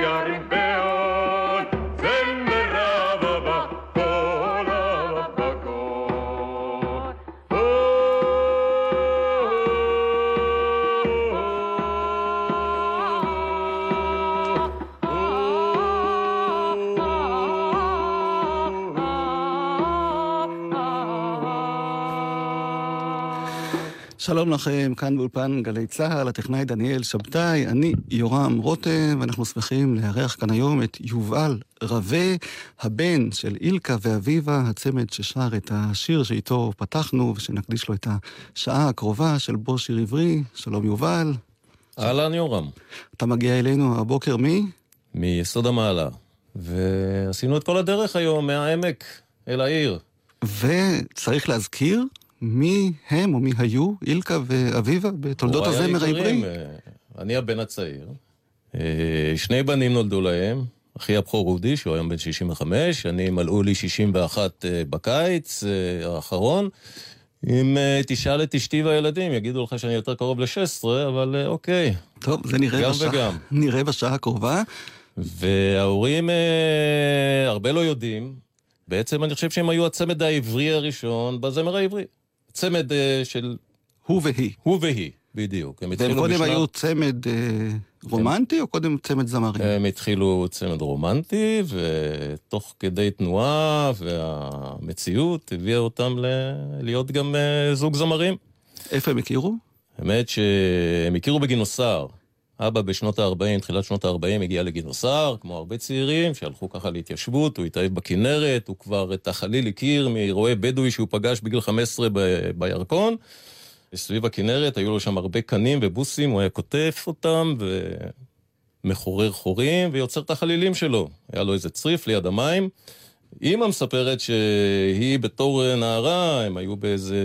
פלגי הרבה שלום לכם, כאן באולפן גלי צה"ל, הטכנאי דניאל שבתאי, אני יורם רותם, ואנחנו שמחים לארח כאן היום את יובל רווה, הבן של אילקה ואביבה, הצמד ששר את השיר שאיתו פתחנו, ושנקדיש לו את השעה הקרובה של בו שיר עברי. שלום יובל. אהלן יורם. אתה מגיע אלינו הבוקר מי? מיסוד המעלה. ועשינו את כל הדרך היום מהעמק אל העיר. וצריך להזכיר מי הם או מי היו אילקה ואביבה בתולדות הזמר העברי? אה, אני הבן הצעיר. אה, שני בנים נולדו להם, אחי הבכור אודי, שהוא היום בן 65, אני מלאו לי 61 אה, בקיץ האחרון. אם תשאל את אשתי והילדים, יגידו לך שאני יותר קרוב ל-16, אבל אוקיי. טוב, זה נראה, בשעה, וגם. נראה בשעה הקרובה. וההורים הרבה לא יודעים. בעצם אני חושב שהם היו הצמד העברי הראשון בזמר העברי. צמד אה, של... הוא והיא. הוא והיא, בדיוק. הם והם קודם בשלב... היו צמד אה, רומנטי הם... או קודם צמד זמרים? הם התחילו צמד רומנטי, ותוך כדי תנועה והמציאות הביאה אותם ל... להיות גם אה, זוג זמרים. איפה הם הכירו? האמת שהם הכירו בגינוסר. אבא בשנות ה-40, תחילת שנות ה-40, הגיע לגינוסר, כמו הרבה צעירים שהלכו ככה להתיישבות, הוא התאהב בכנרת, הוא כבר את החליל הכיר מאירועי בדואי שהוא פגש בגיל 15 ב- בירקון. סביב הכנרת היו לו שם הרבה קנים ובוסים, הוא היה קוטף אותם ומחורר חורים ויוצר את החלילים שלו. היה לו איזה צריף ליד המים. אימא מספרת שהיא בתור נערה, הם היו באיזה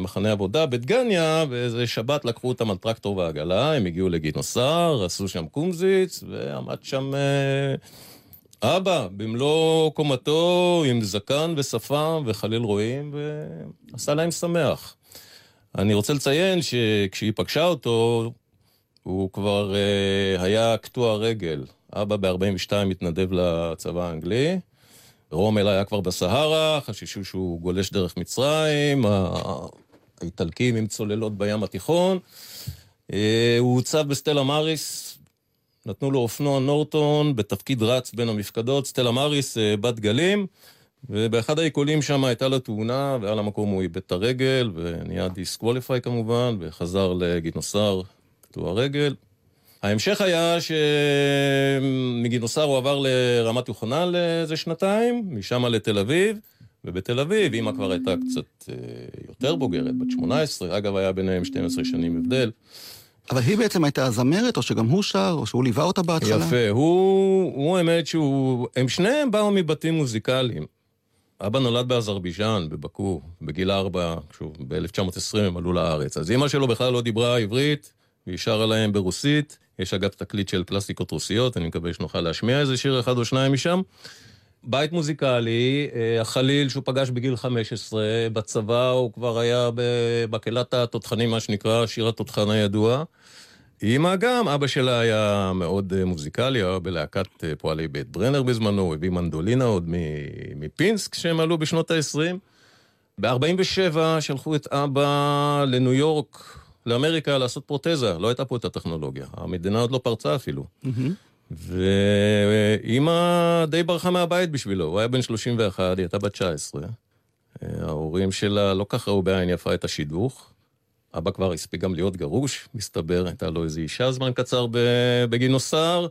מחנה עבודה בדגניה, ואיזה שבת לקחו אותם על טרקטור ועגלה, הם הגיעו לגינוסר, עשו שם קומזיץ, ועמד שם אה, אבא במלוא קומתו, עם זקן ושפם וחליל רועים, ועשה להם שמח. אני רוצה לציין שכשהיא פגשה אותו, הוא כבר אה, היה קטוע רגל. אבא ב-42 התנדב לצבא האנגלי. רומל היה כבר בסהרה, חששו שהוא גולש דרך מצרים, האיטלקים עם צוללות בים התיכון. אה, הוא הוצב בסטלה מאריס, נתנו לו אופנוע נורטון בתפקיד רץ בין המפקדות, סטלה מאריס אה, בת גלים, ובאחד העיקולים שם הייתה לו תאונה, ועל המקום הוא איבד את הרגל, ונהיה disqualified כמובן, וחזר לגינוסר קטוע רגל. ההמשך היה שמגינוסר הוא עבר לרמת יוחנן לאיזה שנתיים, משם לתל אביב, ובתל אביב אימא כבר הייתה קצת אה, יותר בוגרת, בת 18, אגב היה ביניהם 12 שנים הבדל, אבל היא בעצם הייתה זמרת, או שגם הוא שר, או שהוא ליווה אותה בהתחלה? יפה, הוא, הוא האמת שהוא... הם שניהם באו מבתים מוזיקליים. אבא נולד באזרבייג'אן, בבקו, בגיל ארבע, שוב, ב-1920 הם עלו לארץ. אז אימא שלו בכלל לא דיברה עברית, והיא שרה להם ברוסית. יש אגב תקליט של קלאסיקות רוסיות, אני מקווה שנוכל להשמיע איזה שיר אחד או שניים משם. בית מוזיקלי, אה, החליל שהוא פגש בגיל 15, בצבא הוא כבר היה במקהלת התותחנים, מה שנקרא שיר התותחן הידוע. אימא גם, אבא שלה היה מאוד אה, מוזיקלי, היה בלהקת אה, פועלי בית ברנר בזמנו, הוא הביא מנדולינה עוד מפינסק שהם עלו בשנות ה-20. ב-47 שלחו את אבא לניו יורק, לאמריקה, לעשות פרוטזה, לא הייתה פה את הטכנולוגיה, המדינה עוד לא פרצה אפילו. ואימא די ברחה מהבית בשבילו, הוא היה בן 31, היא הייתה בת 19. ההורים שלה לא כך ראו בעין יפה את השידוך. אבא כבר הספיק גם להיות גרוש, מסתבר, הייתה לו איזו אישה זמן קצר בגינוסר,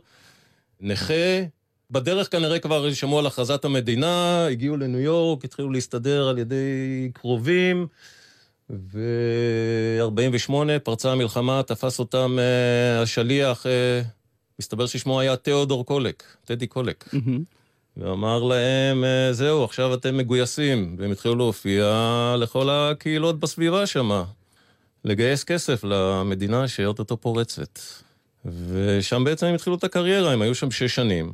נכה. בדרך כנראה כבר שמעו על הכרזת המדינה, הגיעו לניו יורק, התחילו להסתדר על ידי קרובים, ו-48 פרצה המלחמה, תפס אותם uh, השליח, uh, מסתבר ששמו היה תיאודור קולק, טדי קולק. ואמר להם, uh, זהו, עכשיו אתם מגויסים. והם התחילו להופיע לכל הקהילות בסביבה שמה. לגייס כסף למדינה שאו-טו-טו פורצת. ושם בעצם הם התחילו את הקריירה, הם היו שם שש שנים,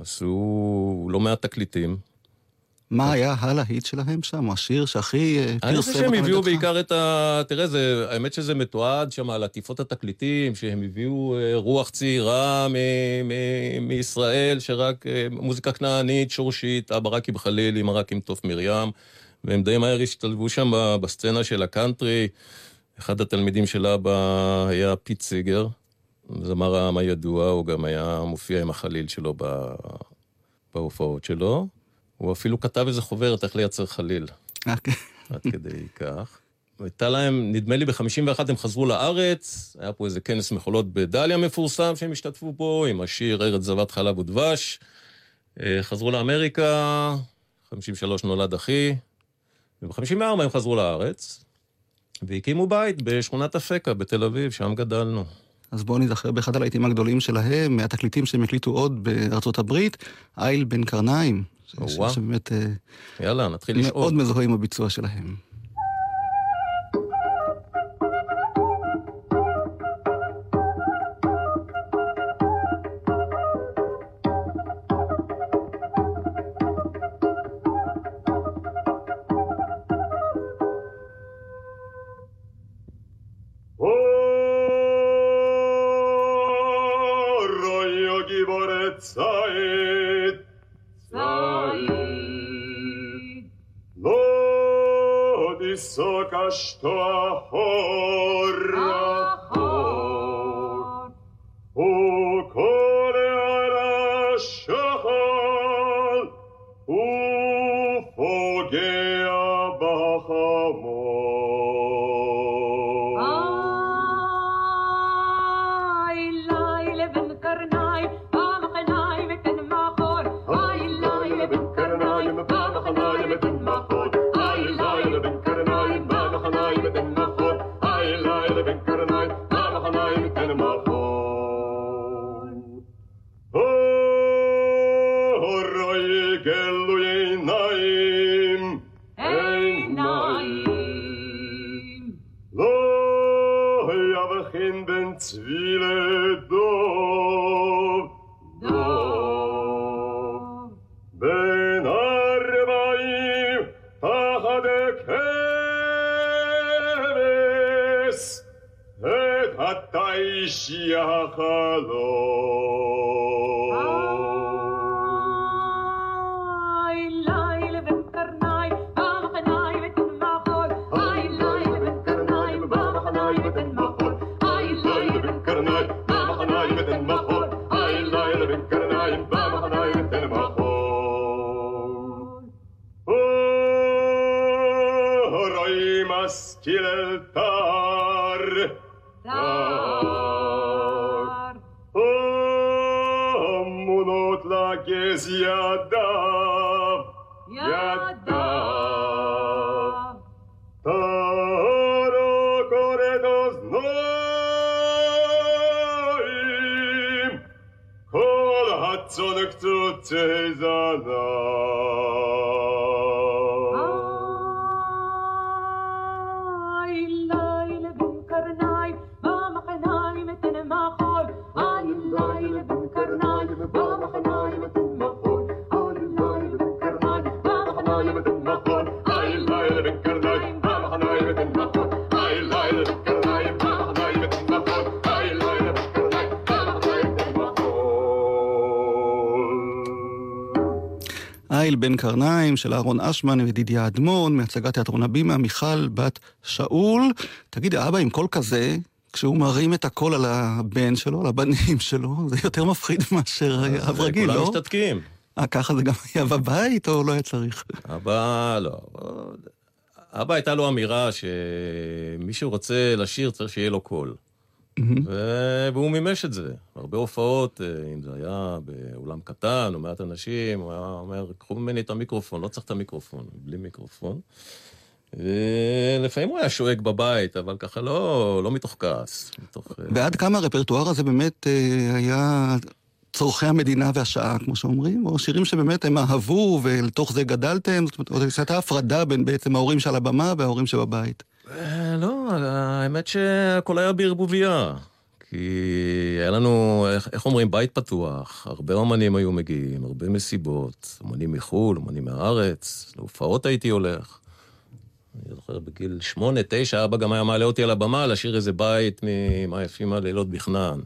עשו לא מעט תקליטים. מה היה הלהיט שלהם שם? השיר שהכי אה, פרסם אותם אני חושב שהם הביאו בעיקר את ה... תראה, זה... האמת שזה מתועד שם על עטיפות התקליטים, שהם הביאו אה, רוח צעירה מ... מ... מישראל, שרק אה, מוזיקה כנענית, שורשית, אבא רק עם חליל, אמא רק עם תוף מרים, והם די מהר השתלבו שם בסצנה של הקאנטרי. אחד התלמידים של אבא היה פיט סיגר, זמר העם הידוע, הוא גם היה מופיע עם החליל שלו בהופעות שלו. הוא אפילו כתב איזה חוברת איך לייצר חליל. אוקיי. עד כדי כך. הייתה להם, נדמה לי ב-51 הם חזרו לארץ, היה פה איזה כנס מחולות בדליה מפורסם שהם השתתפו פה, עם השיר ארץ זבת חלב ודבש. אה, חזרו לאמריקה, 53 נולד אחי, וב-54 הם חזרו לארץ, והקימו בית בשכונת אפקה בתל אביב, שם גדלנו. אז בואו נזכר באחד הלהיטים הגדולים שלהם, מהתקליטים שהם הקליטו עוד בארצות הברית, איל בן קרניים. שבאמת... יאללה, נתחיל לשאול. מאוד מזוהה עם הביצוע שלהם. Verjährlich ben den Zwiele do, do. Ben armai tachad keves, et hatai shiachalo. קרניים של אהרון אשמן וידידיה אדמון, מהצגת תיאטרון הבימה, מיכל בת שאול. תגיד, אבא עם קול כזה, כשהוא מרים את הקול על הבן שלו, על הבנים שלו, זה יותר מפחיד מאשר אב רגיל, כולם לא? משתתקים. אה, ככה זה גם היה בבית, או לא היה צריך? אבא, לא. אבא הייתה לו אמירה שמי שרוצה לשיר צריך שיהיה לו קול. והוא מימש את זה. הרבה הופעות, אה, אם זה היה באולם קטן או מעט אנשים, הוא היה אומר, קחו ממני את המיקרופון, לא צריך את המיקרופון, בלי מיקרופון. ולפעמים הוא היה שואג בבית, אבל ככה לא, לא מתוך כעס. מתוך... אה, ועד כמה הרפרטואר הזה באמת אה, היה צורכי המדינה והשעה, כמו שאומרים? או שירים שבאמת הם אהבו ולתוך זה גדלתם? זאת אומרת, הייתה הפרדה בין בעצם ההורים שעל הבמה וההורים שבבית. אה, לא, האמת שהכל היה בערבוביה. כי היה לנו, איך, איך אומרים, בית פתוח, הרבה אומנים היו מגיעים, הרבה מסיבות, אומנים מחו"ל, אומנים מהארץ, להופעות הייתי הולך. אני זוכר בגיל שמונה, תשע, אבא גם היה מעלה אותי על הבמה לשיר איזה בית ממה יפים הלילות בכנען.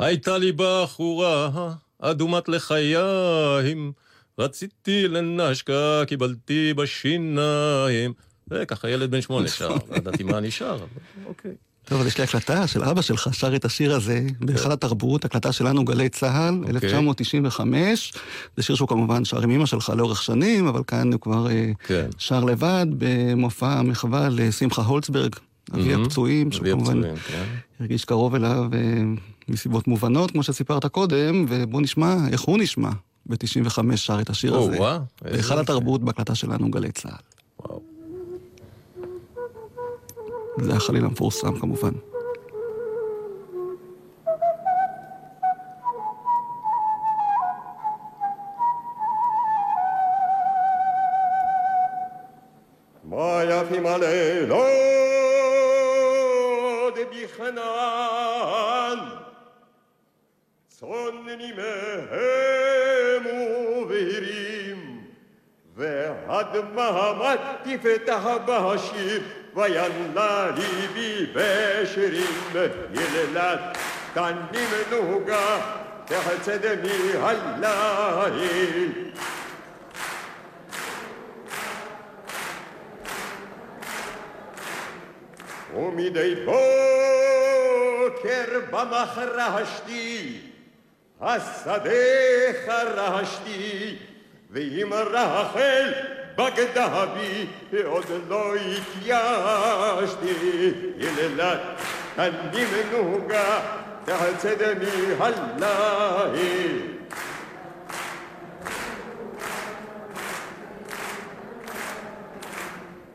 הייתה לי בחורה אדומת לחיים, רציתי לנשקה, קיבלתי בשיניים. זה ככה ילד בן שמונה שר, לא ידעתי מה אני שר, אוקיי. טוב, אז יש לי הקלטה של אבא שלך, שר את השיר הזה בהיכל התרבות, הקלטה שלנו גלי צה"ל, אוקיי. 1995. זה שיר שהוא כמובן שר עם אמא שלך לאורך שנים, אבל כאן הוא כבר אה, כן. שר לבד במופע המחווה לשמחה הולצברג, אבי מהמם. הפצועים, שהוא אבי כמובן הפצועים, כן. הרגיש קרוב אליו אה, מסיבות מובנות, כמו שסיפרת קודם, ובוא נשמע איך הוא נשמע ב-95 שר את השיר או, הזה. איזה בהיכל. התרבות בהקלטה שלנו גלי צה"ל. וואו. זה החליל המפורסם כמובן. מה יפים הלילות בכנען, Ad Mahamat tifetaha bahşir. Ve yanla libi beşerim yelelat tannim nuga tehsedemi hallahil امیدی بکر به مخرهشتی از صده خرهشتی و ایم رحل بگدهبی ادلوی کیاشتی یللت تنیم نوگا تحت دمی هلایی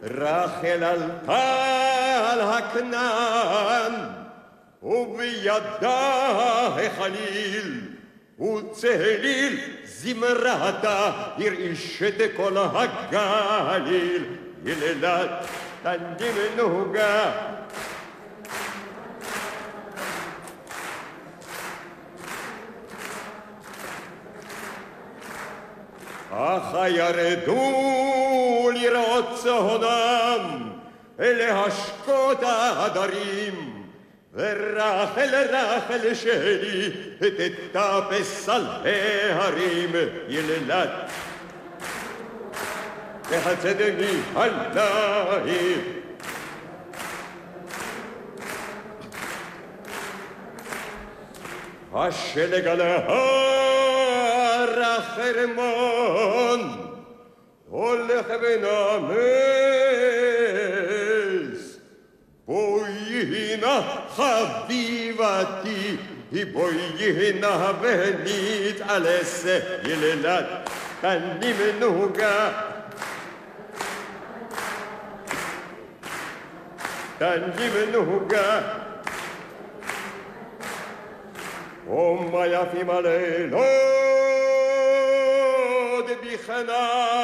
راخل الطال هكنان وبيداه خليل. ובידה החליל, וצליל זמרתה הרעיש את כל הגליל, יללת תנים נוגה. אך ירדו לראות צהונם, להשקות העדרים, الراحل الراحل شهري تتابس هريم يللات حسدني الله عشلك على هار خرمان واللي خبنا ميز بوينا הולך ונמס בואי הנה חביבתי בואי הנה ונתעלס יללת תנים נוגה תנים נוגה ומה יפים הלילות בחנן.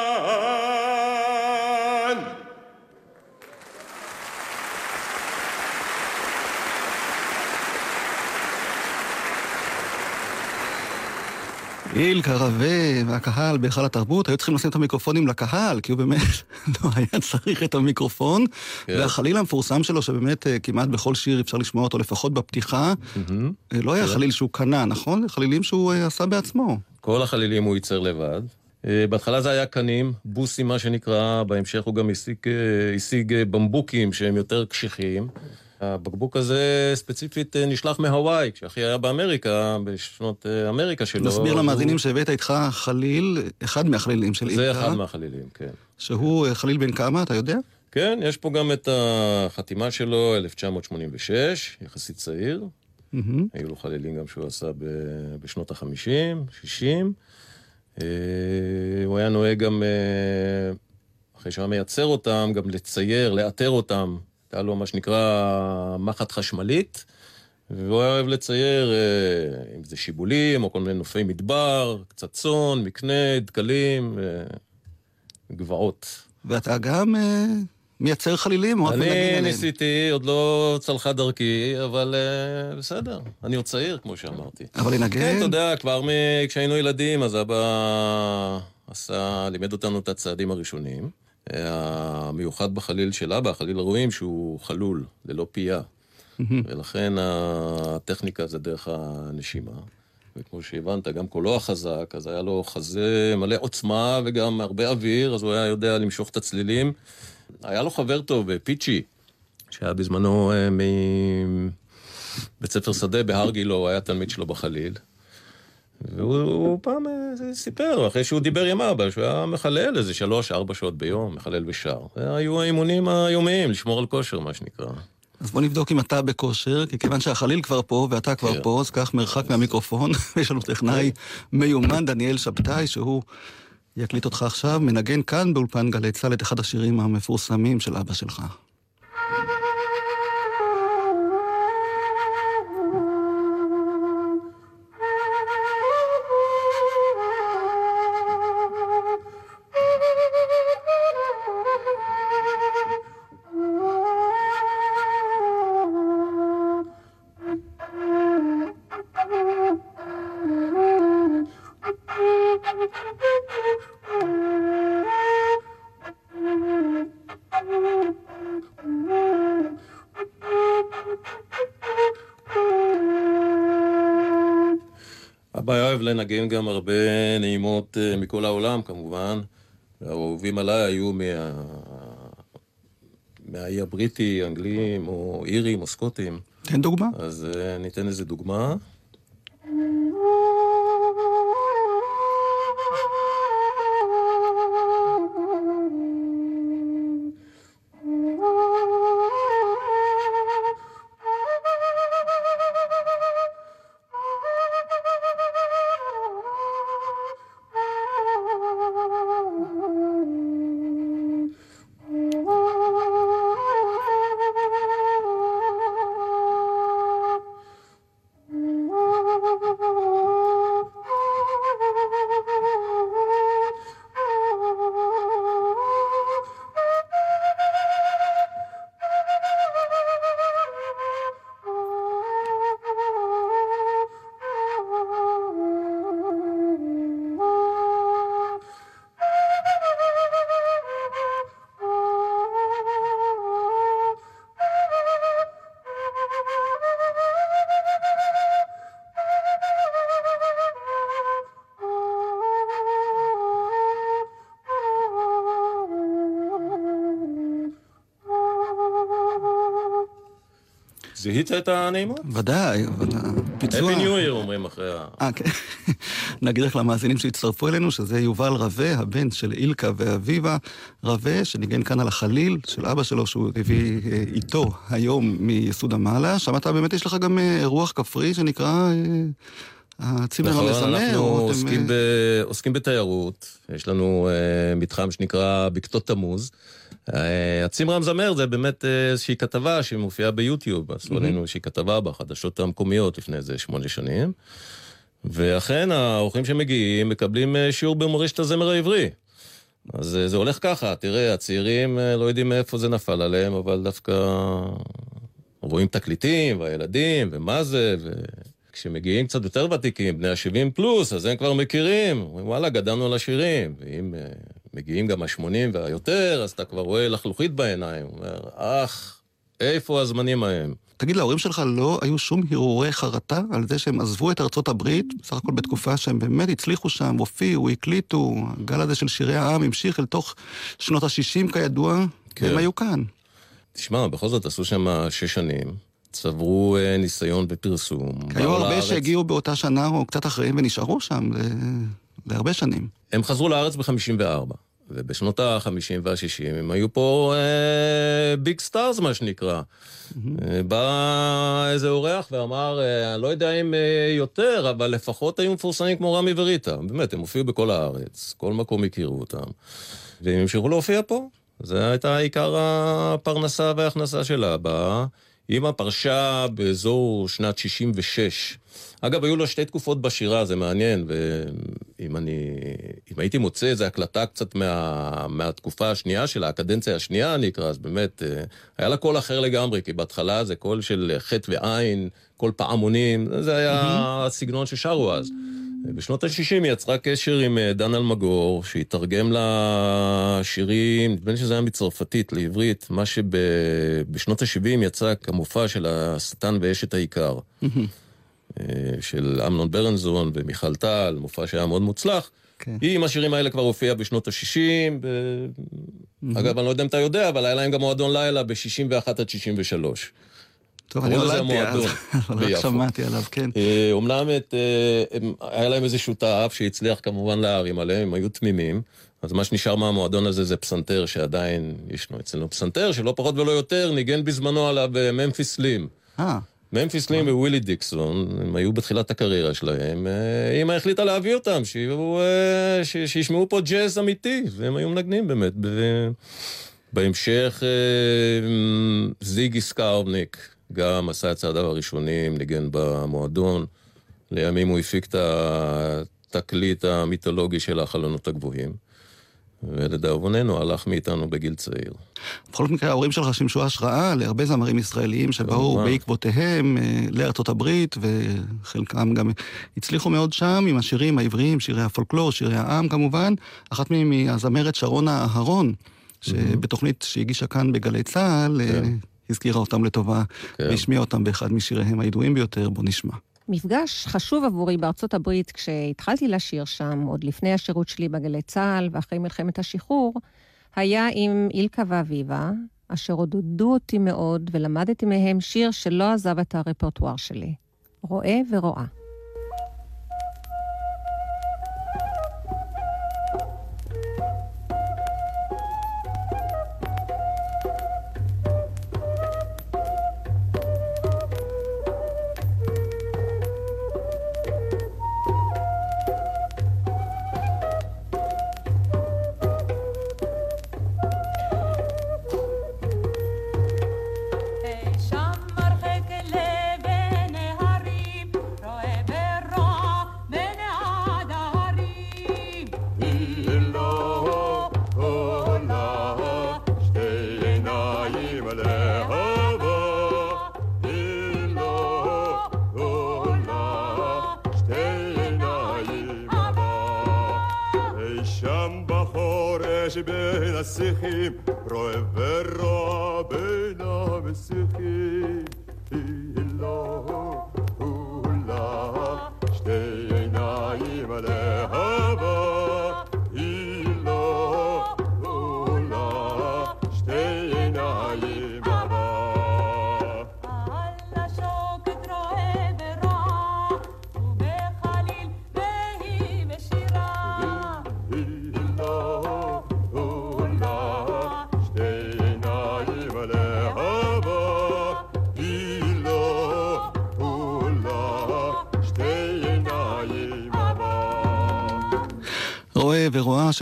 אילקה רווה והקהל בהיכל התרבות היו צריכים לשים את המיקרופונים לקהל, כי הוא באמת לא היה צריך את המיקרופון. כן. והחליל המפורסם שלו, שבאמת אה, כמעט בכל שיר אפשר לשמוע אותו, לפחות בפתיחה, אה, לא היה חליל שהוא קנה, נכון? חלילים שהוא אה, עשה בעצמו. כל החלילים הוא ייצר לבד. אה, בהתחלה זה היה קנים, בוסים מה שנקרא, בהמשך הוא גם השיג, אה, השיג אה, במבוקים שהם יותר קשיחים. הבקבוק הזה ספציפית אה, נשלח מהוואי, כשאחי היה באמריקה, בשנות אה, אמריקה שלו. נסביר למאזינים שהבאת איתך חליל, אחד מהחלילים של זה אילקה, אחד מהחלילים, כן. שהוא אה, חליל בן כמה, אתה יודע? כן, יש פה גם את החתימה שלו, 1986, יחסית צעיר. מהמם. היו לו חלילים גם שהוא עשה בשנות ה-50, 60. אה, הוא היה נוהג גם, אחרי שהוא היה מייצר אותם, גם לצייר, לאתר אותם. הייתה לו מה שנקרא מחט חשמלית, והוא היה אוהב לצייר, אה, אם זה שיבולים או כל מיני נופי מדבר, קצת צאן, מקנה, דקלים, אה, גבעות. ואתה גם אה, מייצר חלילים, או אני? ניסיתי, עוד לא צלחה דרכי, אבל אה, בסדר, אני עוד צעיר, כמו שאמרתי. אבל לנגן? כן, אתה יודע, כבר מ- כשהיינו ילדים, אז אבא עשה, לימד אותנו את הצעדים הראשונים. המיוחד בחליל של אבא, חליל הרועים, שהוא חלול, ללא פייה. ולכן הטכניקה זה דרך הנשימה. וכמו שהבנת, גם קולו החזק, אז היה לו חזה מלא עוצמה וגם הרבה אוויר, אז הוא היה יודע למשוך את הצלילים. היה לו חבר טוב, פיצ'י, שהיה בזמנו אה, מבית ספר שדה בהר גילה, הוא היה תלמיד שלו בחליל. והוא הוא פעם אה, סיפר, אחרי שהוא דיבר עם אבא, שהוא היה מחלל איזה שלוש-ארבע שעות ביום, מחלל ושר. זה היו האימונים היומיים, לשמור על כושר, מה שנקרא. אז בוא נבדוק אם אתה בכושר, כי כיוון שהחליל כבר פה ואתה כבר כן. פה, אז קח מרחק מהמיקרופון. יש לנו טכנאי מיומן, דניאל שבתאי, שהוא יקליט אותך עכשיו, מנגן כאן באולפן גלי צה"ל את אחד השירים המפורסמים של אבא שלך. אבא אוהב לנגן גם הרבה נעימות אה, מכל העולם, כמובן. האהובים עליי היו מה... מהאי הבריטי, אנגלים, או אירים, או סקוטים. תן דוגמה. אז אה, ניתן איזה דוגמה. זיהית את הנעימות? ודאי, אבל הביצוע... Happy New Year אומרים אחרי ה... אה, כן. נגיד לך למאזינים שהצטרפו אלינו, שזה יובל רווה, הבן של אילקה ואביבה רווה, שניגן כאן על החליל של אבא שלו, שהוא הביא אה, איתו היום מיסוד המעלה. שם אתה באמת יש לך גם אה, אירוח כפרי שנקרא אה, הצימר נכון, המזמר. אנחנו או אתם, עוסקים, אה, ב... עוסקים בתיירות, יש לנו uh, מתחם שנקרא בקתות תמוז. Uh, הצימר המזמר זה באמת אה, איזושהי כתבה שמופיעה ביוטיוב, עשו עלינו איזושהי כתבה בחדשות המקומיות לפני איזה שמונה שנים. ואכן, האורחים שמגיעים מקבלים אה, שיעור במורשת הזמר העברי. אז אה, זה הולך ככה, תראה, הצעירים אה, לא יודעים מאיפה זה נפל עליהם, אבל דווקא רואים תקליטים, והילדים, ומה זה, וכשמגיעים קצת יותר ותיקים, בני ה-70 פלוס, אז הם כבר מכירים, אומרים, וואלה, גדלנו על השירים. ואם אה, מגיעים גם ה-80 והיותר, אז אתה כבר רואה לחלוכית בעיניים. אומר, אך, איפה הזמנים ההם? תגיד, להורים שלך לא היו שום הרהורי חרטה על זה שהם עזבו את ארצות הברית, בסך הכל בתקופה שהם באמת הצליחו שם, הופיעו, הקליטו, הגל הזה של שירי העם המשיך אל תוך שנות ה-60 כידוע, כן. והם היו כאן. תשמע, בכל זאת עשו שם שש שנים, צברו אה, ניסיון בפרסום. היו הרבה לארץ. שהגיעו באותה שנה או קצת אחריהם ונשארו שם ל- להרבה שנים. הם חזרו לארץ ב-54, ובשנות ה-50 וה-60 הם היו פה אה, big stars, מה שנקרא. אה, בא איזה אורח ואמר, אה, אני לא יודע אם אה, יותר, אבל לפחות היו מפורסמים כמו רמי וריטה. באמת, הם הופיעו בכל הארץ, כל מקום הכירו אותם. והם המשיכו להופיע פה. זה הייתה עיקר הפרנסה וההכנסה שלה. באה, אימא פרשה באזור שנת 66. אגב, היו לו שתי תקופות בשירה, זה מעניין, ואם אני... אם הייתי מוצא איזו הקלטה קצת מה, מהתקופה השנייה שלה, הקדנציה השנייה אני אקרא, אז באמת, אה, היה לה קול אחר לגמרי, כי בהתחלה זה קול של חטא ועין, קול פעמונים, זה היה הסגנון ששרו אז. בשנות ה-60 היא יצרה קשר עם אה, דן אלמגור, שהתרגם לה שירים, נדמה לי שזה היה מצרפתית לעברית, מה שבשנות ה-70 יצא כמופע של השטן ואשת העיקר. אה, של אמנון ברנזון ומיכל טל, מופע שהיה מאוד מוצלח. כן. היא עם השירים האלה כבר הופיעה בשנות ה-60. ב... אגב, אני לא יודע אם אתה יודע, אבל היה להם גם מועדון לילה ב-61 עד 63. טוב, אני נולדתי אז, המועדון אבל רק ביפו. שמעתי עליו, כן. אה, אומנם את, אה, הם- היה להם איזה שותף שהצליח כמובן להערים עליהם, הם היו תמימים. אז מה שנשאר מהמועדון הזה זה פסנתר שעדיין ישנו אצלנו. פסנתר שלא פחות ולא יותר ניגן בזמנו עליו אה, ממפיס סלים. אה, ממפיס סלים ווילי דיקסון, הם היו בתחילת הקריירה שלהם, אה, אמא החליטה להביא אותם, שיהיו, אה, ש- שישמעו פה ג'אז אמיתי, והם היו מנגנים באמת. ב- בהמשך אה, זיגי סקרבניק גם עשה את צעדיו הראשונים, ניגן במועדון. לימים הוא הפיק את התקליט המיתולוגי של החלונות הגבוהים. ולדאבוננו הלך מאיתנו בגיל צעיר. בכל מקרה, ההורים שלך שימשו השראה להרבה זמרים ישראלים שבאו. בעקבותיהם אה, לארצות הברית, וחלקם גם הצליחו מאוד שם עם השירים העבריים, שירי הפולקלור, שירי העם כמובן. אחת מהם היא הזמרת שרונה אהרון, שבתוכנית שהגישה כאן בגלי צה"ל, אה, כן. הזכירה אותם לטובה, כן. והשמיעה אותם באחד משיריהם הידועים ביותר, בוא נשמע. מפגש חשוב עבורי בארצות הברית כשהתחלתי לשיר שם, עוד לפני השירות שלי בגלי צה"ל ואחרי מלחמת השחרור, היה עם אילקה ואביבה, אשר עודדו אותי מאוד ולמדתי מהם שיר שלא עזב את הרפרטואר שלי. רואה ורואה.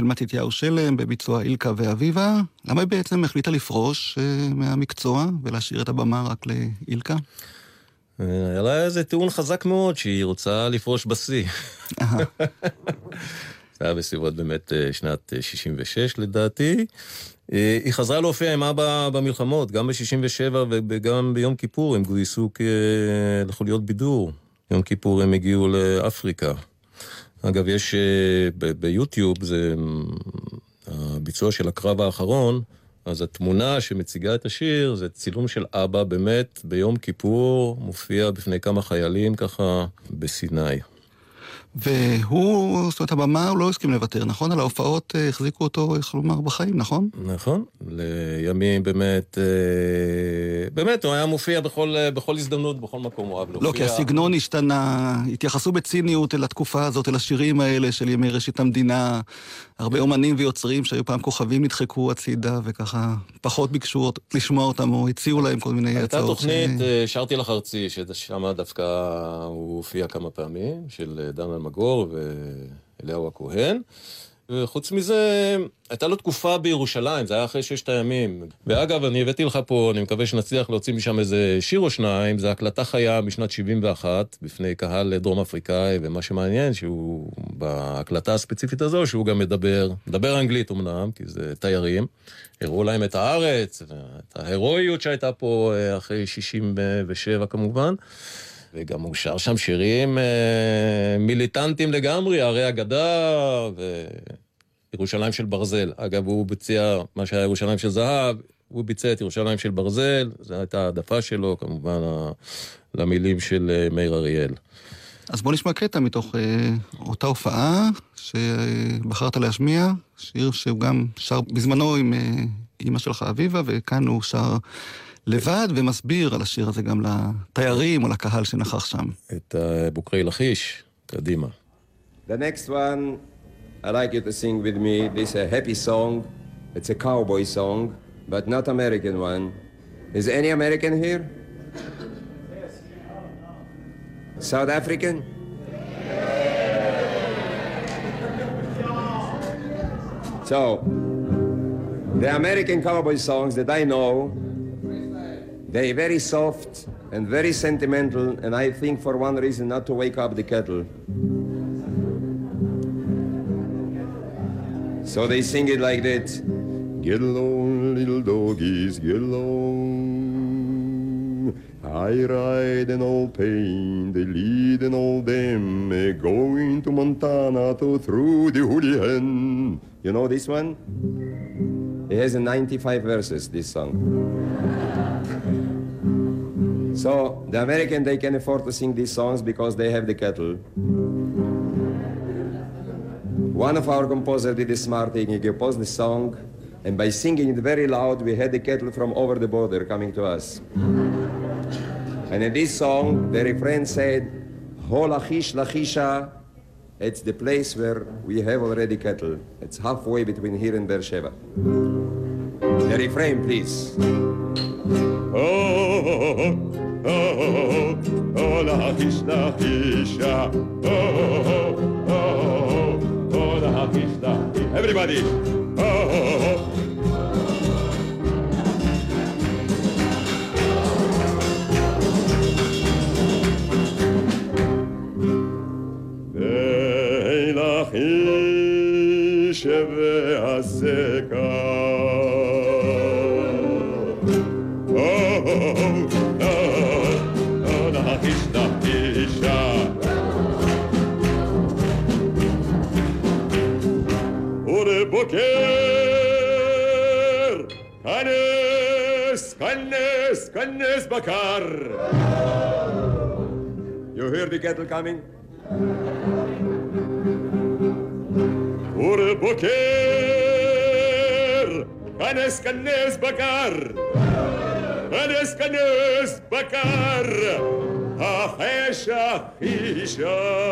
של מתתיהו שלם בביצוע אילקה ואביבה. למה היא בעצם החליטה לפרוש אה, מהמקצוע ולהשאיר את הבמה רק לאילקה? היה לה איזה טיעון חזק מאוד שהיא רוצה לפרוש בשיא. זה היה בסביבות באמת אה, שנת אה, 66 לדעתי. אה, היא חזרה להופיע עם אבא במלחמות, גם ב-67 וגם ביום כיפור הם גויסו לחוליות בידור. יום כיפור הם הגיעו לאפריקה. אגב, יש אה, ביוטיוב, זה אה, הביצוע של הקרב האחרון, אז התמונה שמציגה את השיר זה צילום של אבא באמת ביום כיפור, מופיע בפני כמה חיילים ככה בסיני. והוא, זאת אומרת, הבמה, הוא לא הסכים לוותר, נכון? על ההופעות אה, החזיקו אותו, איך לומר, בחיים, נכון? נכון, לימים באמת, אה, באמת, הוא היה מופיע בכל, אה, בכל הזדמנות, בכל מקום הוא אוהב להופיע. לא, כי הסגנון השתנה, התייחסו בציניות אל התקופה הזאת, אל השירים האלה של ימי ראשית המדינה. הרבה אומנים ויוצרים שהיו פעם כוכבים נדחקו הצידה, וככה פחות ביקשו לשמוע אותם, או הציעו להם כל מיני הייתה הצעות. תוכנית, אה, שרתי לך ארצי, ששם דווקא הוא הופיע כמה פעמים, של אה, דן אלמגור ואליהו הכהן. וחוץ מזה, הייתה לו תקופה בירושלים, זה היה אחרי ששת הימים. ואגב, אני הבאתי לך פה, אני מקווה שנצליח להוציא משם איזה שיר או שניים, זו הקלטה חיה משנת 71, בפני קהל דרום אפריקאי, ומה שמעניין, שהוא, בהקלטה הספציפית הזו, שהוא גם מדבר, מדבר אנגלית אמנם, כי זה תיירים, הראו להם את הארץ, את ההירואיות שהייתה פה אה, אחרי 67 כמובן. וגם הוא שר שם שירים אה, מיליטנטיים לגמרי, ערי אגדה וירושלים של ברזל. אגב, הוא ביצע מה שהיה ירושלים של זהב, הוא ביצע את ירושלים של ברזל, זו הייתה העדפה שלו, כמובן, למילים של אה, מאיר אריאל. אז בוא נשמע קטע מתוך אה, אותה הופעה שבחרת להשמיע, שיר שהוא גם שר בזמנו עם אה, אימא שלך אביבה, וכאן הוא שר לבד ומסביר על השיר הזה גם לתיירים או לקהל שנכח שם. את אה, בוקרי לכיש, קדימה. The next one, I like you to sing with me. This is a happy song. It's a cowboy song, but not American one. Is any American here? South African? So, the American cowboy songs that I know, they're very soft and very sentimental, and I think for one reason not to wake up the kettle. So they sing it like that. Get along, little doggies, get along. I ride an old pain, they lead an old eh, going to Montana to through the hooligan. You know this one? It has 95 verses, this song. So the American, they can afford to sing these songs because they have the cattle. One of our composers did a smart thing. He composed the song, and by singing it very loud, we had the cattle from over the border coming to us. And in this song, the refrain said, Ho lachish lachisha, it's the place where we have already cattle. It's halfway between here and Beersheba. The refrain, please. Oh, oh, oh, oh, oh, oh, lahish, lahisha, oh, oh, oh, oh, oh, lahish, lahish. Everybody, oh, oh, oh. Hey, lahish, everybody. כנס בקר. You hear the cattle coming? ולבוקר כנס כנס בקר כנס כנס בקר החשך אישה נטו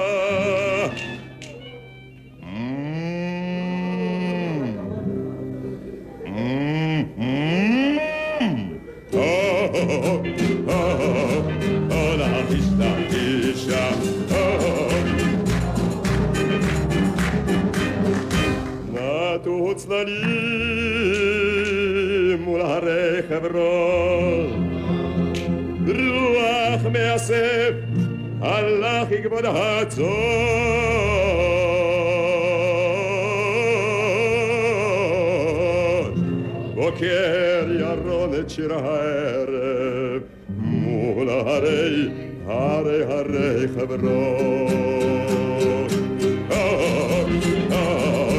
ירון את שיר הערב מול הרי, הרי הרי חברון. אור, אור,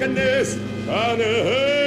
כנס כנס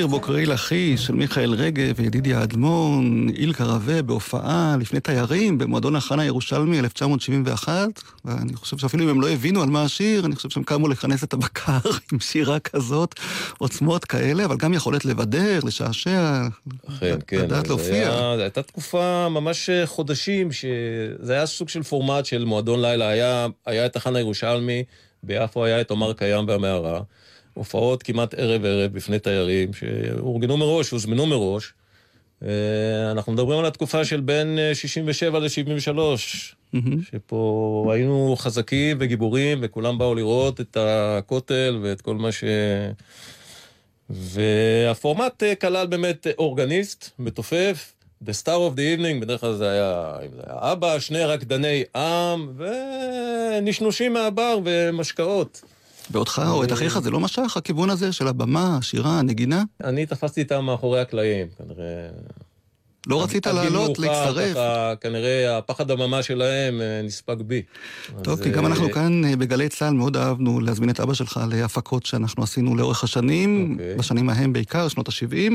שיר בוקרי לכי של מיכאל רגב וידידיה אדמון, אילקה רווה בהופעה לפני תיירים במועדון החנה הירושלמי 1971, ואני חושב שאפילו אם הם לא הבינו על מה השיר, אני חושב שהם קמו לכנס את הבקר עם שירה כזאת, עוצמות כאלה, אבל גם יכולת לבדר, לשעשע, אכן, כן. לדעת להופיע. היה- הייתה תקופה ממש אה, חודשים, שזה היה סוג של פורמט של מועדון לילה. היה, היה את החנה הירושלמי, ביפו היה את עומר קיים והמערה. הופעות כמעט ערב-ערב בפני תיירים, שאורגנו מראש, הוזמנו מראש. אה, אנחנו מדברים על התקופה של בין אה, 67 ל-73, שפה היינו חזקים וגיבורים, וכולם באו לראות את הכותל ואת כל מה ש... והפורמט אה, כלל באמת אה, אורגניסט, מתופף, The Star of the Evening, בדרך כלל זה היה, אם זה היה אבא, שני רקדני עם, ונשנושים מהבר ומשקאות. ואותך או את אחיך זה לא משך, הכיוון הזה של הבמה, השירה, הנגינה? אני תפסתי איתם מאחורי הקלעים, כנראה... לא רצית עד גיל לעלות, להצטרף? ככה, כנראה הפחד הממה שלהם אה, נספג בי. טוב, אז, כי גם אה, אנחנו כאן אה, בגלי צה"ל מאוד אהבנו להזמין את אבא שלך להפקות שאנחנו עשינו לאורך השנים, אוקיי. בשנים ההם בעיקר, שנות ה-70,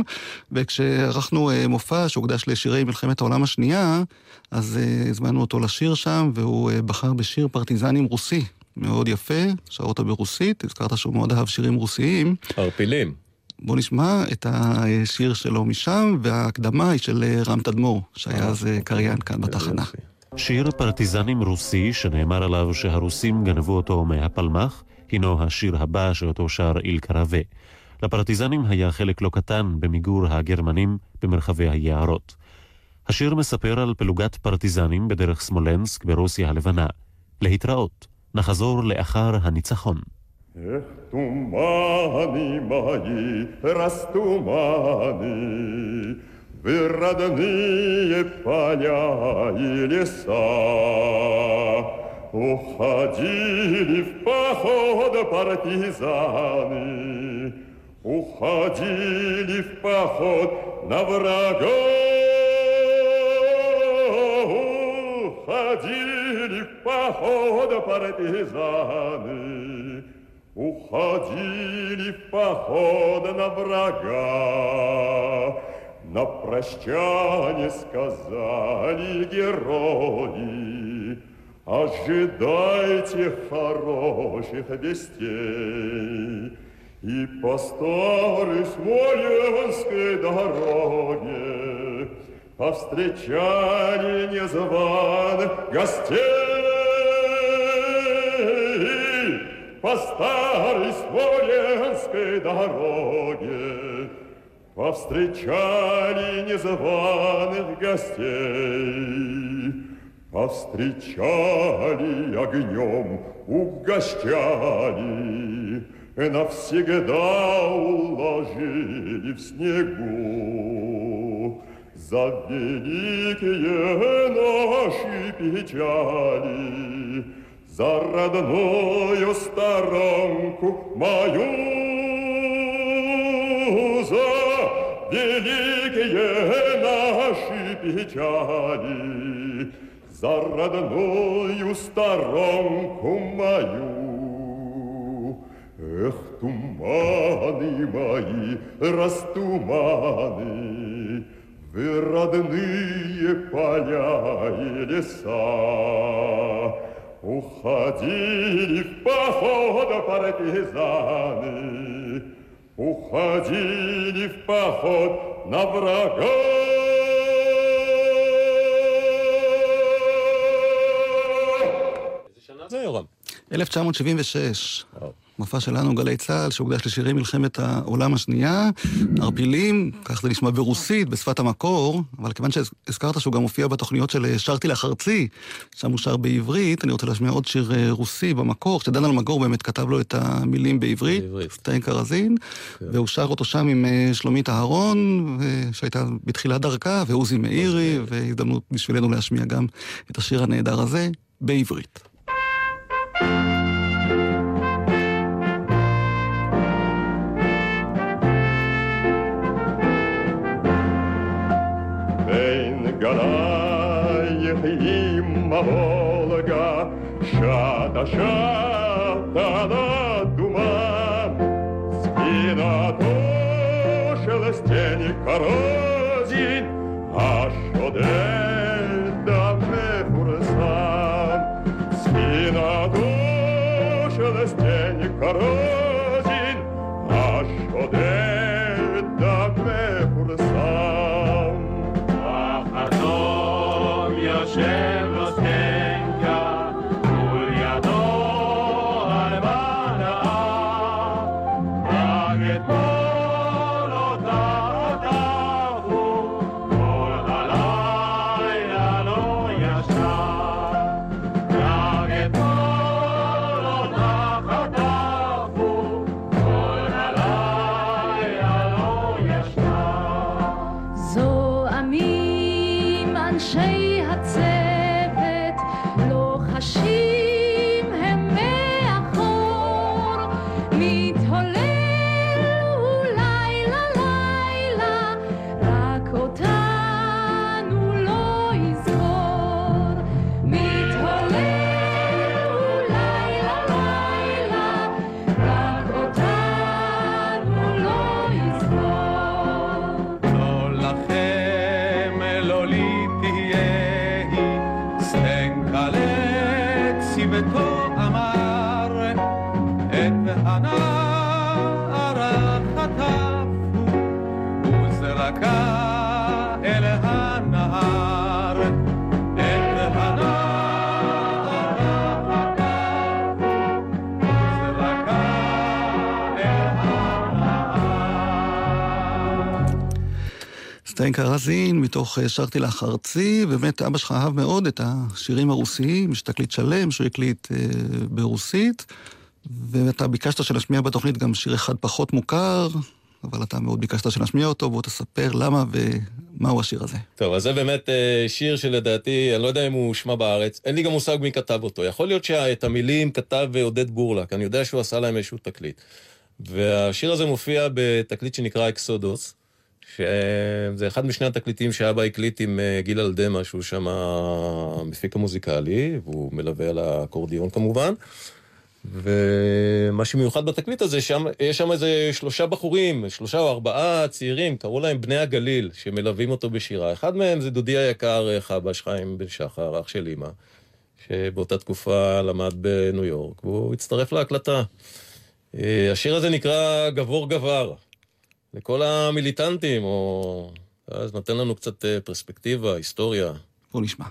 וכשערכנו אה, מופע שהוקדש לשירי מלחמת העולם השנייה, אז אה, הזמנו אותו לשיר שם, והוא אה, בחר בשיר פרטיזנים רוסי. מאוד יפה, שר אותו ברוסית, הזכרת שהוא מאוד אהב שירים רוסיים. ערפילים. בואו נשמע את השיר שלו משם, וההקדמה היא של אה, רם תדמור, שהיה אז אה, קריין כאן בתחנה. שיר פרטיזנים רוסי, שנאמר עליו שהרוסים גנבו אותו מהפלמ"ח, הינו השיר הבא שאותו שר אילקה רווה. לפרטיזנים היה חלק לא קטן במיגור הגרמנים במרחבי היערות. השיר מספר על פלוגת פרטיזנים בדרך סמולנסק ברוסיה הלבנה. להתראות, נחזור לאחר הניצחון. Эх, туманы мои, растуманы, Вы родные поля и леса. Уходили в поход партизаны, Уходили в поход на врага. Уходили в поход партизаны, Уходили в поход на врага. На прощание сказали герои, Ожидайте хороших вестей. И по старой Смоленской дороге Повстречали незваных гостей По старой Смоленской дороге. Повстречали незваных гостей. Повстречали огнем, угощали. Навсегда уложили в снегу За великие наши печали За родную сторонку мою За великие наши печали За родную сторонку мою. Эх, туман туманы мои, растуманы, Вы родные поля и леса, Уходили в поход партизаны, Уходили в поход на ורגה. זה יורם. 1976. וואו. מופע שלנו, גלי צה"ל, שהוקדש לשירי מלחמת העולם השנייה, ערפילים, כך זה נשמע ברוסית, בשפת המקור, אבל כיוון שהזכרת שהוא גם מופיע בתוכניות של אה, שרתי לך ארצי, שם הוא שר בעברית, אני רוצה להשמיע עוד שיר אה, רוסי במקור, שדן אלמגור באמת כתב לו את המילים בעברית. סטיין קרזין, כן. והוא שר אותו שם עם אה, שלומית אהרון, שהייתה בתחילת דרכה, ועוזי מאירי, והזדמנות בשבילנו להשמיע גם את השיר הנהדר הזה בעברית. בין Гоняет им Волга, Шата-шата над умам, Спина тушилась тени коров, סטנקלט צוותו אמר, סטיין קרזין, מתוך אה, שרתי לך ארצי, באמת אבא שלך אהב מאוד את השירים הרוסיים, יש תקליט שלם שהוא הקליט אה, ברוסית, ואתה ביקשת שנשמיע בתוכנית גם שיר אחד פחות מוכר, אבל אתה מאוד ביקשת שנשמיע אותו, בוא תספר למה ומהו השיר הזה. טוב, אז זה באמת אה, שיר שלדעתי, אני לא יודע אם הוא הושמע בארץ, אין לי גם מושג מי כתב אותו. יכול להיות שאת המילים כתב אה, עודד בורלק, אני יודע שהוא עשה להם איזשהו תקליט. והשיר הזה מופיע בתקליט שנקרא אקסודוס, שזה אחד משני התקליטים שאבא הקליט עם אה, גיל אלדמה, שהוא שם המפיק המוזיקלי, והוא מלווה על האקורדיון כמובן. ומה שמיוחד בתקליט הזה, שם, יש שם איזה שלושה בחורים, שלושה או ארבעה צעירים, קראו להם בני הגליל, שמלווים אותו בשירה. אחד מהם זה דודי היקר אה, חבש חיים בן שחר, אח של אימא, שבאותה תקופה למד בניו יורק, והוא הצטרף להקלטה. אה, השיר הזה נקרא גבור גבר. לכל המיליטנטים, או... אז נותן לנו קצת אה, פרספקטיבה, היסטוריה. בוא נשמע.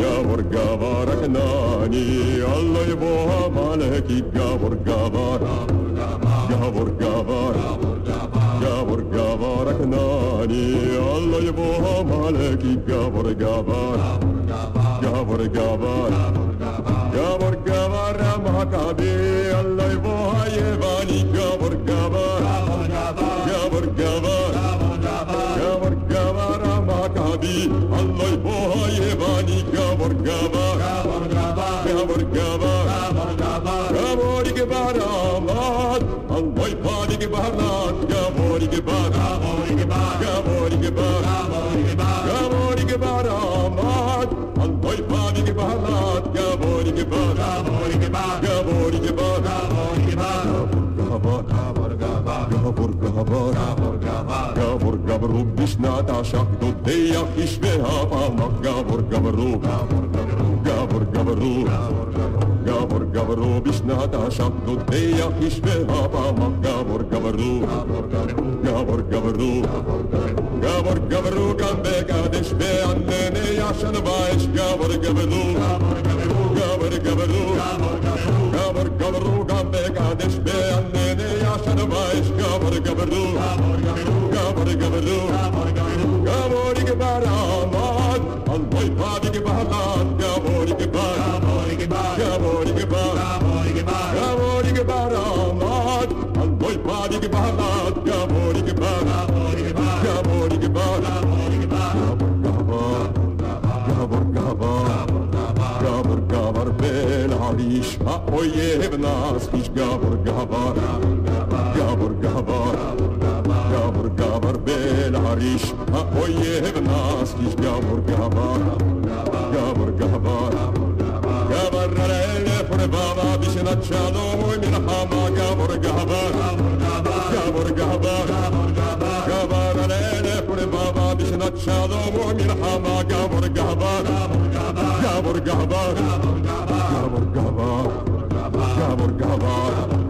Гавор, гавар, окнани, Алла его маленький, гавор, гавар, гавор, гавар, гавор, гавар, окнани, Алла его маленький, гавор, гавар, гавор, гавар, Gabor Gavara Mahakabi, Allah Voha Yevani, Gabor Gavara, Gabor Gavara, Gabor Gavara Mahakabi, Allah Voha Yevani, Gabor Gavara, Gabor Gavara, Gabor Gavara, Allah Voha Gavara, Gabor Gavara, Gabor Gavara, Gabor Gavara, Gabor, Gabor, Gabor, Gabor, Gaboru, Bishna, Tasha, Dodeyach, Ishveha, Pamach, Gabor, Gaboru, Gabor, Gabor, Gaboru, Gabor, Gaboru, Bishna, Tasha, Dodeyach, Ishveha, Pamach, Gabor, Gaboru, Gabor, Gaboru, Gabor, Gaboru, Gambeka, Dishbe, and Nene, Yashan, Vaish, Gabor, Gaboru, Gabor, Gaboru, Gabor, Gaboru, Gabor, Gaboru, Gambeka, Dishbe, and Barnabas, Gabor Gabardu, Gabor Gabardu, Gabor Gabarad, Al Boy בלעריש האויב נסחיש גבר גבר גבר גבר גבר אלף רבבה בשנת שלום ומלחמה גבר גבר גבר גבר גבר אלף רבבה בשנת שלום ומלחמה גבר גבר גבר גבר גבר גבר גבר גבר גבר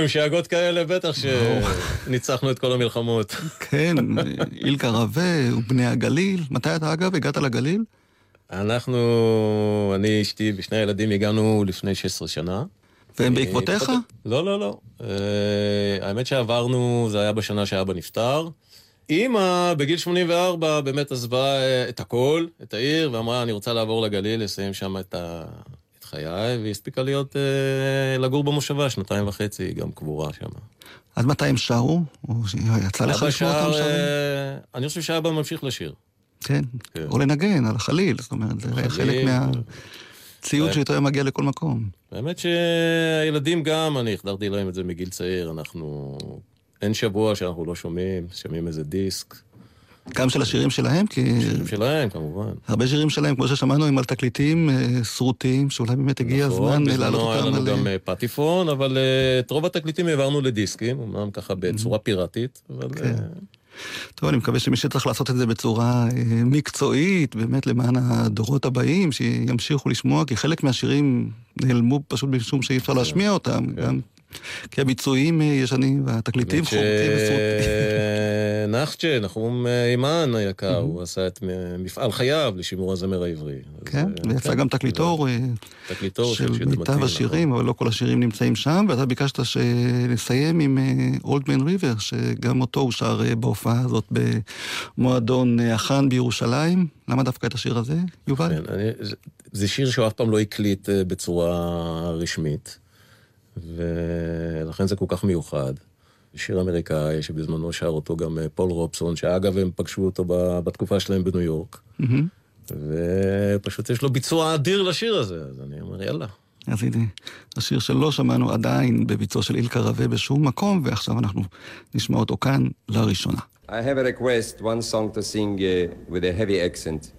עם שאגות כאלה בטח שניצחנו את כל המלחמות. כן, אילקה רווה ובני הגליל. מתי אתה, אגב, הגעת לגליל? אנחנו, אני, אשתי ושני הילדים הגענו לפני 16 שנה. והם אה, בעקבותיך? לא, לא, לא. אה, האמת שעברנו, זה היה בשנה שאבא נפטר. אימא, בגיל 84, באמת עזבה אה, את הכל, את העיר, ואמרה, אני רוצה לעבור לגליל, לסיים שם את, ה... את חיי, והיא הספיקה להיות, אה, לגור במושבה שנתיים וחצי, היא גם קבורה שם. עד מתי הם שרו? או יצא לך לשמוע אותם שר, שרים? אה, אני חושב שאבא ממשיך לשיר. כן. כן. או לנגן על החליל, זאת אומרת, זה. חלק מהציוד. שאיתו היה מגיע לכל מקום. האמת שהילדים גם, אני החדרתי להם את זה מגיל צעיר, אנחנו... אין שבוע שאנחנו לא שומעים, שומעים איזה דיסק. גם של השירים שלהם, כי שירים שלהם, כמובן. הרבה שירים שלהם, כמו ששמענו, הם על תקליטים אה, שרוטים, שאולי באמת הגיע נכון, הזמן אה, להעלות בזמנו היה אותם לנו על... גם אה, פטיפון, אבל אה, את רוב התקליטים העברנו לדיסקים, אמנם ככה בצורה פיראטית, אבל... כן. אה, טוב, אני מקווה שמי שצריך לעשות את זה בצורה אה, מקצועית, באמת למען הדורות הבאים, שימשיכו לשמוע, כי חלק מהשירים נעלמו פשוט משום שאי אפשר להשמיע אותם, כן. גם כי הביצועים אה, ישנים והתקליטים חורקים וסרוטים. נחצ'ה, נחום אה, אימן היקר, הוא עשה את מ- מפעל חייו לשימור הזמר העברי. כן, אה, ויצא גם תקליטור אה, של מיטב השירים, אבל לא כל השירים נמצאים שם, ואתה ביקשת שנסיים עם אולדמן ריבר, שגם אותו הוא שר אה, בהופעה הזאת במועדון אה, החאן בירושלים. למה דווקא את השיר הזה, יובל? כן, זה, שיר שהוא אף פעם לא הקליט אה, בצורה רשמית, ולכן זה כל כך מיוחד. שיר אמריקאי שבזמנו שר אותו גם אה, פול רובסון, שאגב הם פגשו אותו ב- בתקופה שלהם בניו יורק, מהמם. ופשוט יש לו ביצוע אדיר לשיר הזה, אז אני אומר יאללה. אז הנה, השיר שלא שמענו עדיין בביצוע של אילקה רווה בשום מקום, ועכשיו אנחנו נשמע אותו כאן לראשונה. I have a request, one song to sing uh, with a heavy accent.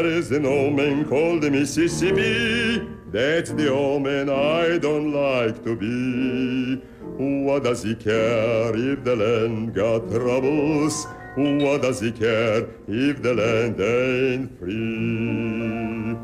There is an old man called the Mississippi. That's the old man I don't like to be. What does he care if the land got troubles? What does he care if the land ain't free?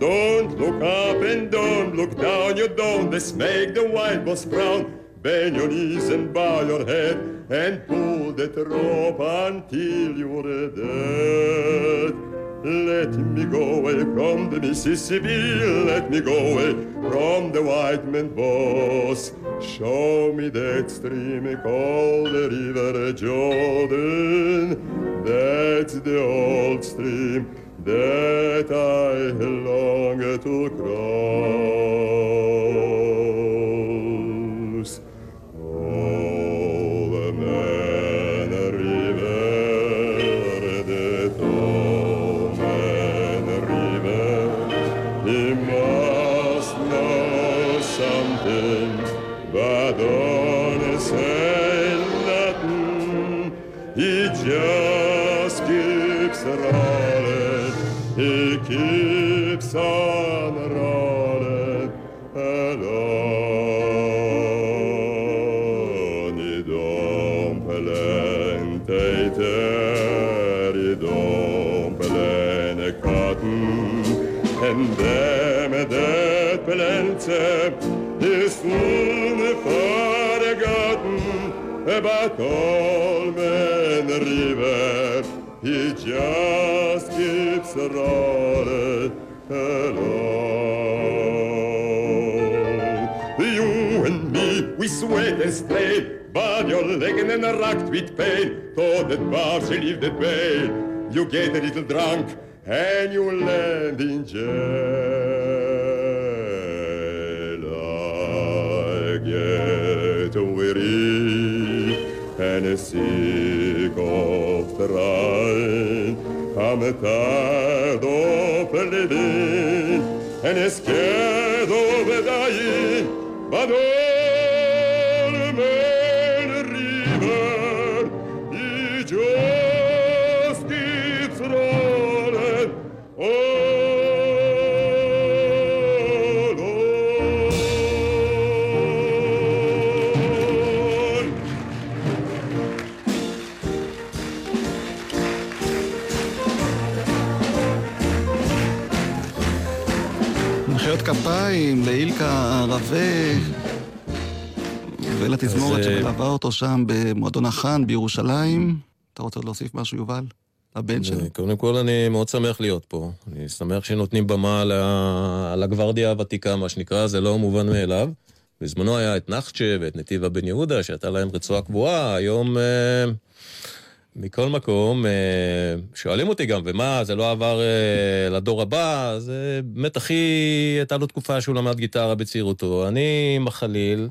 Don't look up and don't look down. You don't this make the white boss frown. Bend your knees and bow your head and pull that rope until you're dead. Let me go away from the Mississippi. Let me go away from the white man boss. Show me that stream called the river Jordan. That's the old stream that I long to cross. But old man river, he just keeps rolling along. You and me, we sweat and strain, but your leg and rocked with pain. Thought that bar shall leave that pain. You get a little drunk and you land in jail. Sieg auf der of kam der Doppelwind, en es quedó but oh. כפיים לאילקה רווה ולתזמורת אה, שמלווה אותו שם במועדון החאן בירושלים. אתה רוצה להוסיף משהו, יובל? הבן שלו. קודם כל אני מאוד שמח להיות פה. אני שמח שנותנים במה ל- לגוורדיה הוותיקה, מה שנקרא, זה לא מובן מאליו. בזמנו היה את נחצ'ה ואת נתיבה בן יהודה, שהייתה להם רצועה קבועה, היום אה, מכל מקום, אה, שואלים אותי גם, ומה, זה לא עבר אה, לדור הבא? זה באמת הכי, הייתה לו תקופה שהוא למד גיטרה בצעירותו. אני עם החליל,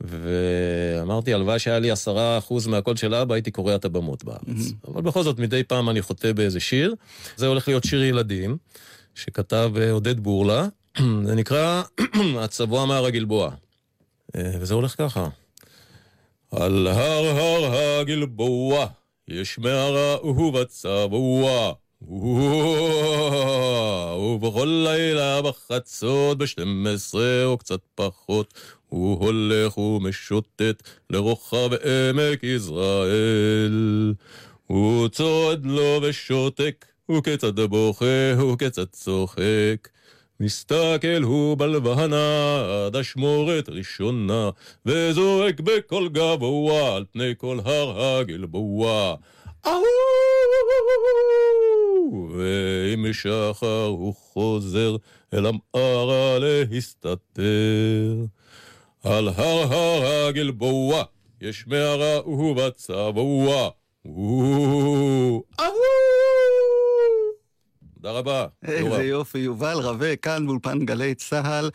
ואמרתי, הלוואי שהיה לי עשרה אחוז מהקול של אבא, הייתי קורע את הבמות בארץ. אבל בכל זאת, מדי פעם אני חוטא באיזה שיר. זה הולך להיות שיר ילדים, שכתב אה, עודד בורלה. זה נקרא הצבוע מהר הגלבוע. וזה הולך ככה. על הר הר הגלבוע, יש מערה ובצבוע. ובכל לילה בחצות, בשתים עשרה או קצת פחות, הוא הולך ומשוטט לרוחב עמק יזרעאל. הוא צועד לו ושותק, וכיצד בוכה וכיצד צוחק. מסתכל הוא בלבנה עד אשמורת ראשונה, וזועק בקול גבוה על פני כל הר הגלבוע. ועם שחר הוא חוזר אל המערה להסתתר. על הר הר הגלבוע יש מערה ובצבוע. אהו! תודה רבה. איזה יופי, יובל רווה, כאן באולפן גלי צה"ל.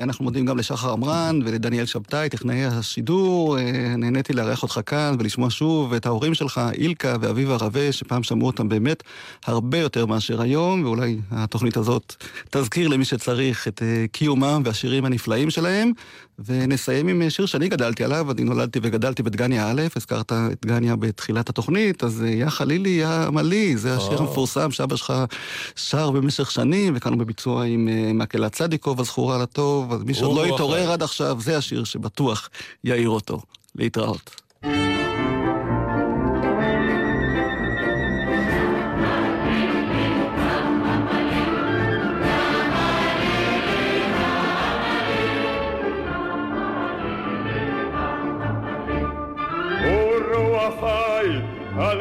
אנחנו מודים גם לשחר עמרן ולדניאל שבתאי, טכנאי השידור. אה, נהניתי לארח אותך כאן ולשמוע שוב את ההורים שלך, אילקה ואביבה רווה, שפעם שמעו אותם באמת הרבה יותר מאשר היום, ואולי התוכנית הזאת תזכיר למי שצריך את אה, קיומם והשירים הנפלאים שלהם. ונסיים עם אה, שיר שאני גדלתי עליו, אני נולדתי וגדלתי בדגניה א', הזכרת את דגניה בתחילת התוכנית, אז יא חלילי, יא עמלי, זה השיר. המפורסם שאבא שלך שר במשך שנים, וכאן בביצוע עם מקהלת צדיקוב, הזכורה לטוב, אז מי שעוד לא התעורר. עד עכשיו, זה השיר שבטוח יעיר אותו. להתראות. אל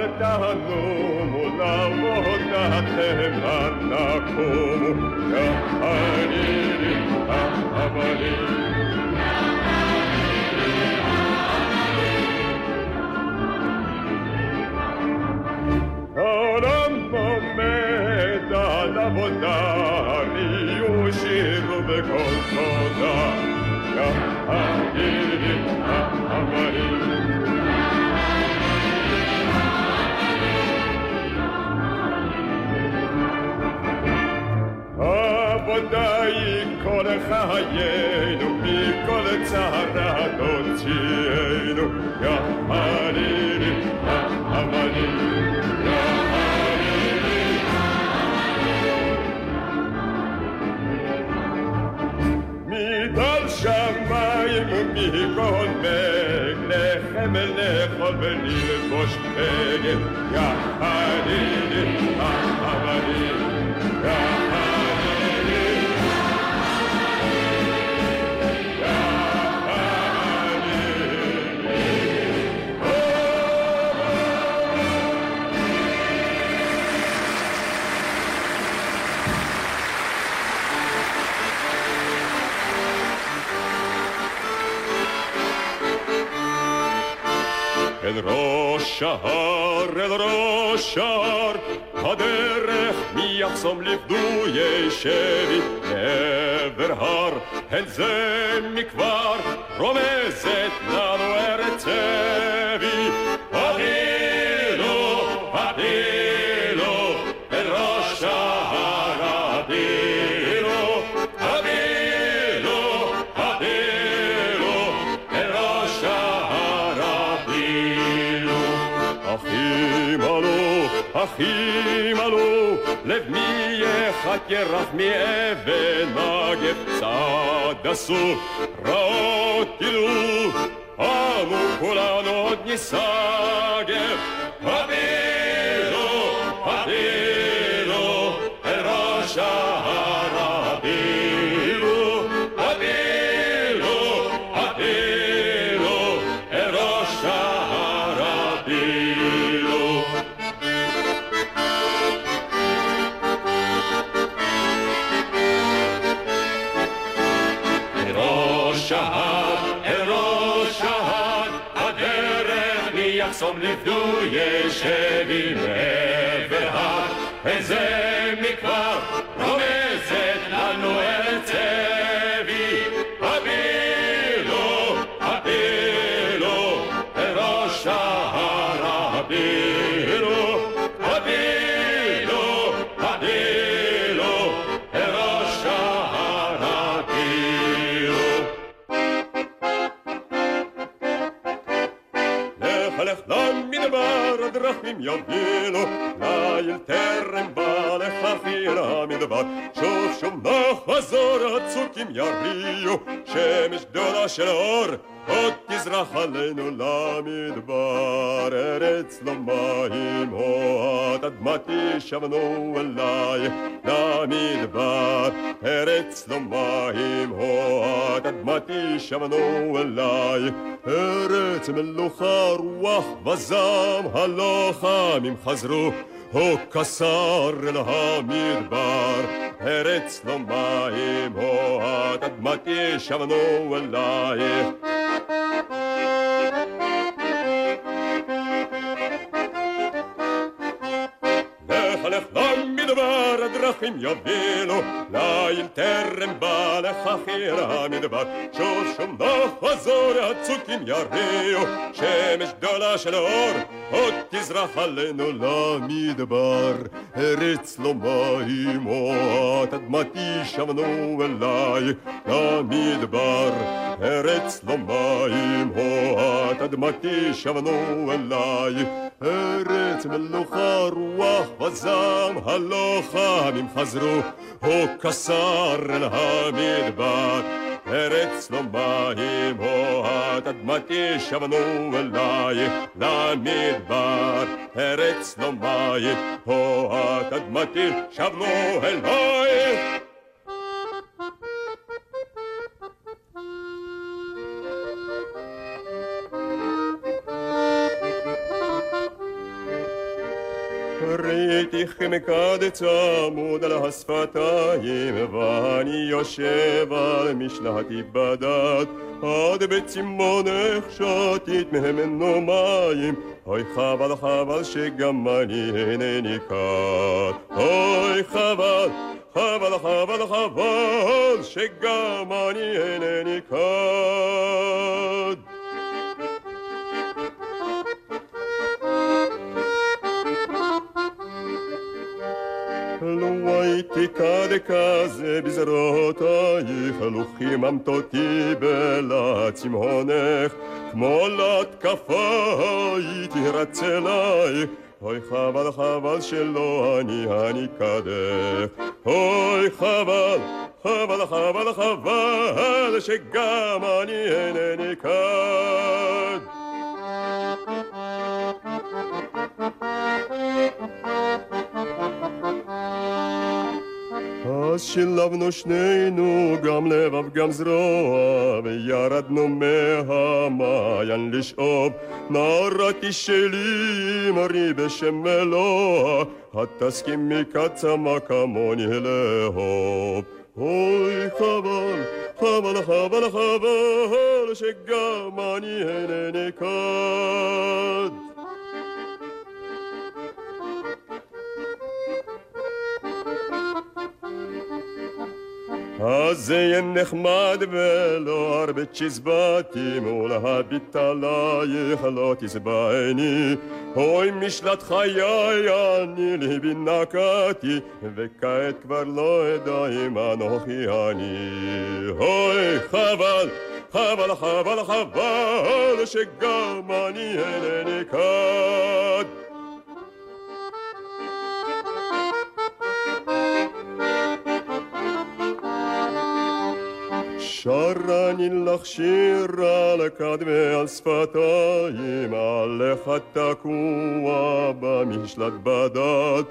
לעבודתכם אנא קומו, יא חיילים, העולם כל חיינו, מכל צרה תוציאנו. יחדים האמרים. מטל שמיים ומכל מג, לחם לאכול וללבוש בגד, יחדיני ההר, אל ראש ההר, הדרך מי יחסום לפדויי שבי לעבר הר, הן זה מכבר רומזת לנו ארץ צבי. עלו, אחים עלו, לב מי יחכרח מאבן נגף צד עשו, רעות תדעו, אנו כולנו עוד נסגף. לפדויי שבי מעבר הר, איזה לך חיר המדבר. שוב שוב נחזור הצוקים יריעו, שמש גדולה של אור, עוד תזרח עלינו למדבר. ארץ לא מים הועד, אדמתי שבנו אליי למדבר. ארץ לא מים הועד, אדמתי שבנו אליי. ארץ מלוכה רוח וזעם, הלוחמים חזרו, הו כסר אל המדבר. ארץ לא מים הועד, אדמתי שבנו אלייך. לך לך למדבר הדרכים יובילו, ליל טרם בא לך חיר המדבר. שוב שוב נחזור הצוקים יריעו, שמש גדולה של אור, עוד תזרח עלינו למדבר. ארץ לא מים הועד, אדמתי שבנו אליי למדבר. ארץ לא מים הועד, אדמתי שבנו אליי. ארץ מלוכה רוח וזעם, הלוחמים חזרו, הו כסר אל המדבר. ארץ לא מים הועד, אדמתי שבנו אליי למדבר. ארץ לא מים הועד, אדמתי שבנו אליי. ראיתיכם כמקד צמוד על השפתיים, ואני יושב על משלתי בדד, עד בצמאונך שתית ממנו מים, אוי חבל חבל שגם אני אינני כאן, אוי חבל חבל חבל חבל שגם אני אינני כאן. הייתי כדכזה בזרועותייך, לו חיממת אותי בלהט צמאונך, כמו להתקפה הייתי רץ אלייך, אוי חבל חבל שלא אני הניקדך, אוי חבל חבל חבל חבל שגם אני אינני כאן. שילבנו שנינו גם לבב גם זרוע וירדנו מהמעיין לשאוב. נערתי שלי מרי בשם אלוה התסכימי כצמא כמוני לאהוב. אוי חבל חבל חבל חבל שגם אני אינני כאן אז זה יהיה נחמד ולא הרבה צ'יזבטים ולהביט עלייך לא תשבעני אוי משלט חיי אני ליבי נקעתי וכעת כבר לא אדע אם אנוכי אני. אוי חבל חבל חבל חבל שגם אני אינני כאן שר אני לך שיר על שפתיים, עליך תקוע במשלט בדד.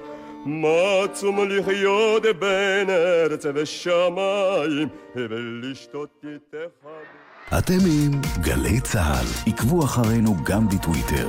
מה עצום לחיות בין ארץ ושמיים, ולשתות איתך... אתם עם גלי צה"ל, עקבו אחרינו גם בטוויטר.